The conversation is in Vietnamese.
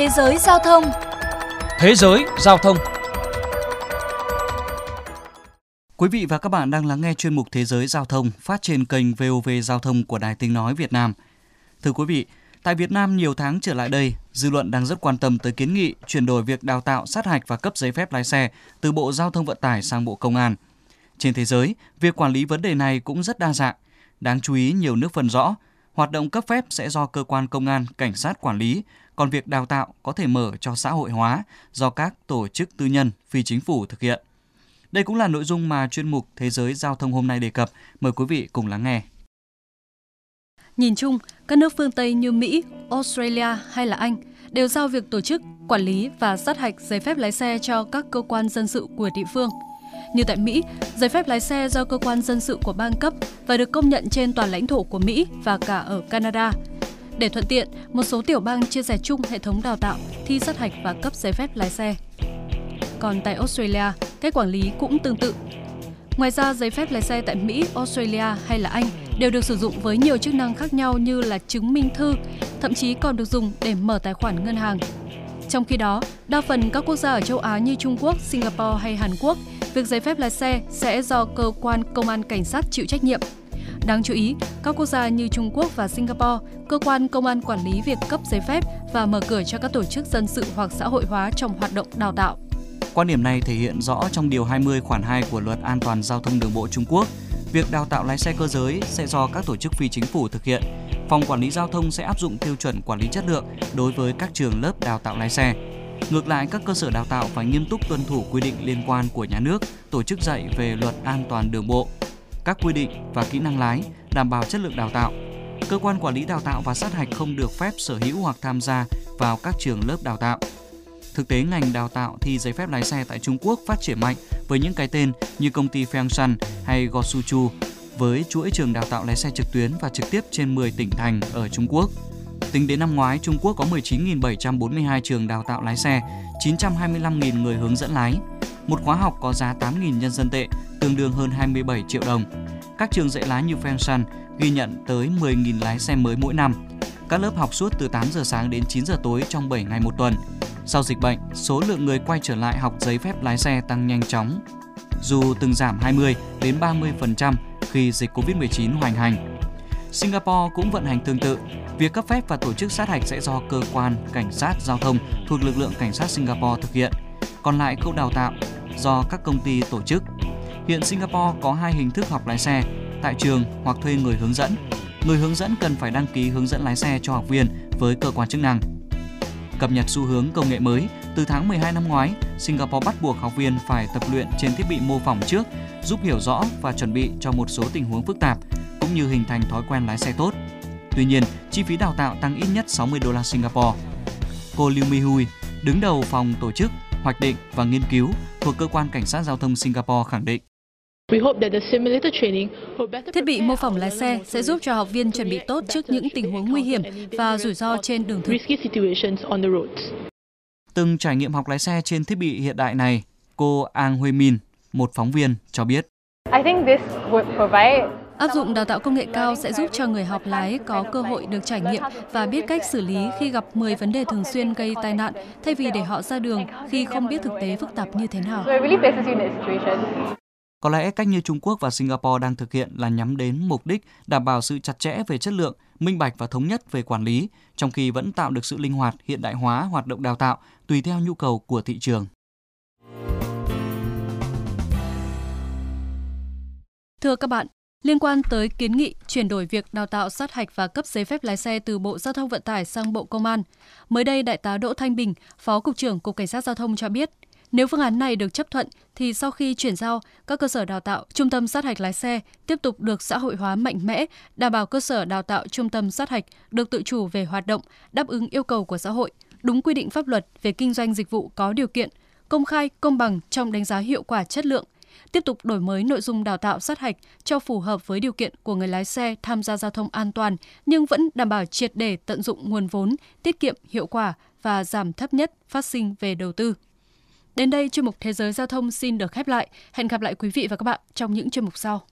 Thế giới giao thông Thế giới giao thông Quý vị và các bạn đang lắng nghe chuyên mục Thế giới giao thông phát trên kênh VOV Giao thông của Đài Tiếng Nói Việt Nam. Thưa quý vị, tại Việt Nam nhiều tháng trở lại đây, dư luận đang rất quan tâm tới kiến nghị chuyển đổi việc đào tạo, sát hạch và cấp giấy phép lái xe từ Bộ Giao thông Vận tải sang Bộ Công an. Trên thế giới, việc quản lý vấn đề này cũng rất đa dạng. Đáng chú ý nhiều nước phân rõ, hoạt động cấp phép sẽ do cơ quan công an, cảnh sát quản lý, còn việc đào tạo có thể mở cho xã hội hóa do các tổ chức tư nhân, phi chính phủ thực hiện. Đây cũng là nội dung mà chuyên mục Thế giới giao thông hôm nay đề cập. Mời quý vị cùng lắng nghe. Nhìn chung, các nước phương Tây như Mỹ, Australia hay là Anh đều giao việc tổ chức, quản lý và sát hạch giấy phép lái xe cho các cơ quan dân sự của địa phương. Như tại Mỹ, giấy phép lái xe do cơ quan dân sự của bang cấp và được công nhận trên toàn lãnh thổ của Mỹ và cả ở Canada. Để thuận tiện, một số tiểu bang chia sẻ chung hệ thống đào tạo, thi sát hạch và cấp giấy phép lái xe. Còn tại Australia, cách quản lý cũng tương tự. Ngoài ra, giấy phép lái xe tại Mỹ, Australia hay là Anh đều được sử dụng với nhiều chức năng khác nhau như là chứng minh thư, thậm chí còn được dùng để mở tài khoản ngân hàng. Trong khi đó, đa phần các quốc gia ở châu Á như Trung Quốc, Singapore hay Hàn Quốc, việc giấy phép lái xe sẽ do cơ quan công an cảnh sát chịu trách nhiệm. Đáng chú ý, các quốc gia như Trung Quốc và Singapore, cơ quan công an quản lý việc cấp giấy phép và mở cửa cho các tổ chức dân sự hoặc xã hội hóa trong hoạt động đào tạo. Quan điểm này thể hiện rõ trong Điều 20 khoản 2 của Luật An toàn Giao thông Đường bộ Trung Quốc. Việc đào tạo lái xe cơ giới sẽ do các tổ chức phi chính phủ thực hiện. Phòng Quản lý Giao thông sẽ áp dụng tiêu chuẩn quản lý chất lượng đối với các trường lớp đào tạo lái xe. Ngược lại, các cơ sở đào tạo phải nghiêm túc tuân thủ quy định liên quan của nhà nước, tổ chức dạy về luật an toàn đường bộ, các quy định và kỹ năng lái, đảm bảo chất lượng đào tạo. Cơ quan quản lý đào tạo và sát hạch không được phép sở hữu hoặc tham gia vào các trường lớp đào tạo. Thực tế ngành đào tạo thi giấy phép lái xe tại Trung Quốc phát triển mạnh với những cái tên như công ty Fengshan hay Gosuchu với chuỗi trường đào tạo lái xe trực tuyến và trực tiếp trên 10 tỉnh thành ở Trung Quốc. Tính đến năm ngoái, Trung Quốc có 19.742 trường đào tạo lái xe, 925.000 người hướng dẫn lái. Một khóa học có giá 8.000 nhân dân tệ, tương đương hơn 27 triệu đồng. Các trường dạy lái như Fengshan ghi nhận tới 10.000 lái xe mới mỗi năm. Các lớp học suốt từ 8 giờ sáng đến 9 giờ tối trong 7 ngày một tuần. Sau dịch bệnh, số lượng người quay trở lại học giấy phép lái xe tăng nhanh chóng. Dù từng giảm 20 đến 30% khi dịch Covid-19 hoành hành. Singapore cũng vận hành tương tự. Việc cấp phép và tổ chức sát hạch sẽ do cơ quan cảnh sát giao thông thuộc lực lượng cảnh sát Singapore thực hiện. Còn lại khâu đào tạo do các công ty tổ chức. Hiện Singapore có hai hình thức học lái xe, tại trường hoặc thuê người hướng dẫn. Người hướng dẫn cần phải đăng ký hướng dẫn lái xe cho học viên với cơ quan chức năng. Cập nhật xu hướng công nghệ mới, từ tháng 12 năm ngoái, Singapore bắt buộc học viên phải tập luyện trên thiết bị mô phỏng trước, giúp hiểu rõ và chuẩn bị cho một số tình huống phức tạp, cũng như hình thành thói quen lái xe tốt. Tuy nhiên, chi phí đào tạo tăng ít nhất 60 đô la Singapore. Cô Liu Mihui, đứng đầu phòng tổ chức, hoạch định và nghiên cứu thuộc cơ quan cảnh sát giao thông Singapore khẳng định. Thiết bị mô phỏng lái xe sẽ giúp cho học viên chuẩn bị tốt trước những tình huống nguy hiểm và rủi ro trên đường thực. Từng trải nghiệm học lái xe trên thiết bị hiện đại này, cô Ang Huê Min, một phóng viên, cho biết. Áp dụng đào tạo công nghệ cao sẽ giúp cho người học lái có cơ hội được trải nghiệm và biết cách xử lý khi gặp 10 vấn đề thường xuyên gây tai nạn, thay vì để họ ra đường khi không biết thực tế phức tạp như thế nào. Có lẽ cách như Trung Quốc và Singapore đang thực hiện là nhắm đến mục đích đảm bảo sự chặt chẽ về chất lượng, minh bạch và thống nhất về quản lý, trong khi vẫn tạo được sự linh hoạt, hiện đại hóa hoạt động đào tạo tùy theo nhu cầu của thị trường. Thưa các bạn, Liên quan tới kiến nghị chuyển đổi việc đào tạo sát hạch và cấp giấy phép lái xe từ Bộ Giao thông Vận tải sang Bộ Công an, mới đây Đại tá Đỗ Thanh Bình, Phó Cục trưởng Cục Cảnh sát Giao thông cho biết, nếu phương án này được chấp thuận thì sau khi chuyển giao, các cơ sở đào tạo, trung tâm sát hạch lái xe tiếp tục được xã hội hóa mạnh mẽ, đảm bảo cơ sở đào tạo trung tâm sát hạch được tự chủ về hoạt động, đáp ứng yêu cầu của xã hội, đúng quy định pháp luật về kinh doanh dịch vụ có điều kiện, công khai, công bằng trong đánh giá hiệu quả chất lượng, tiếp tục đổi mới nội dung đào tạo sát hạch cho phù hợp với điều kiện của người lái xe tham gia giao thông an toàn nhưng vẫn đảm bảo triệt để tận dụng nguồn vốn, tiết kiệm hiệu quả và giảm thấp nhất phát sinh về đầu tư. Đến đây chuyên mục Thế giới giao thông xin được khép lại. Hẹn gặp lại quý vị và các bạn trong những chuyên mục sau.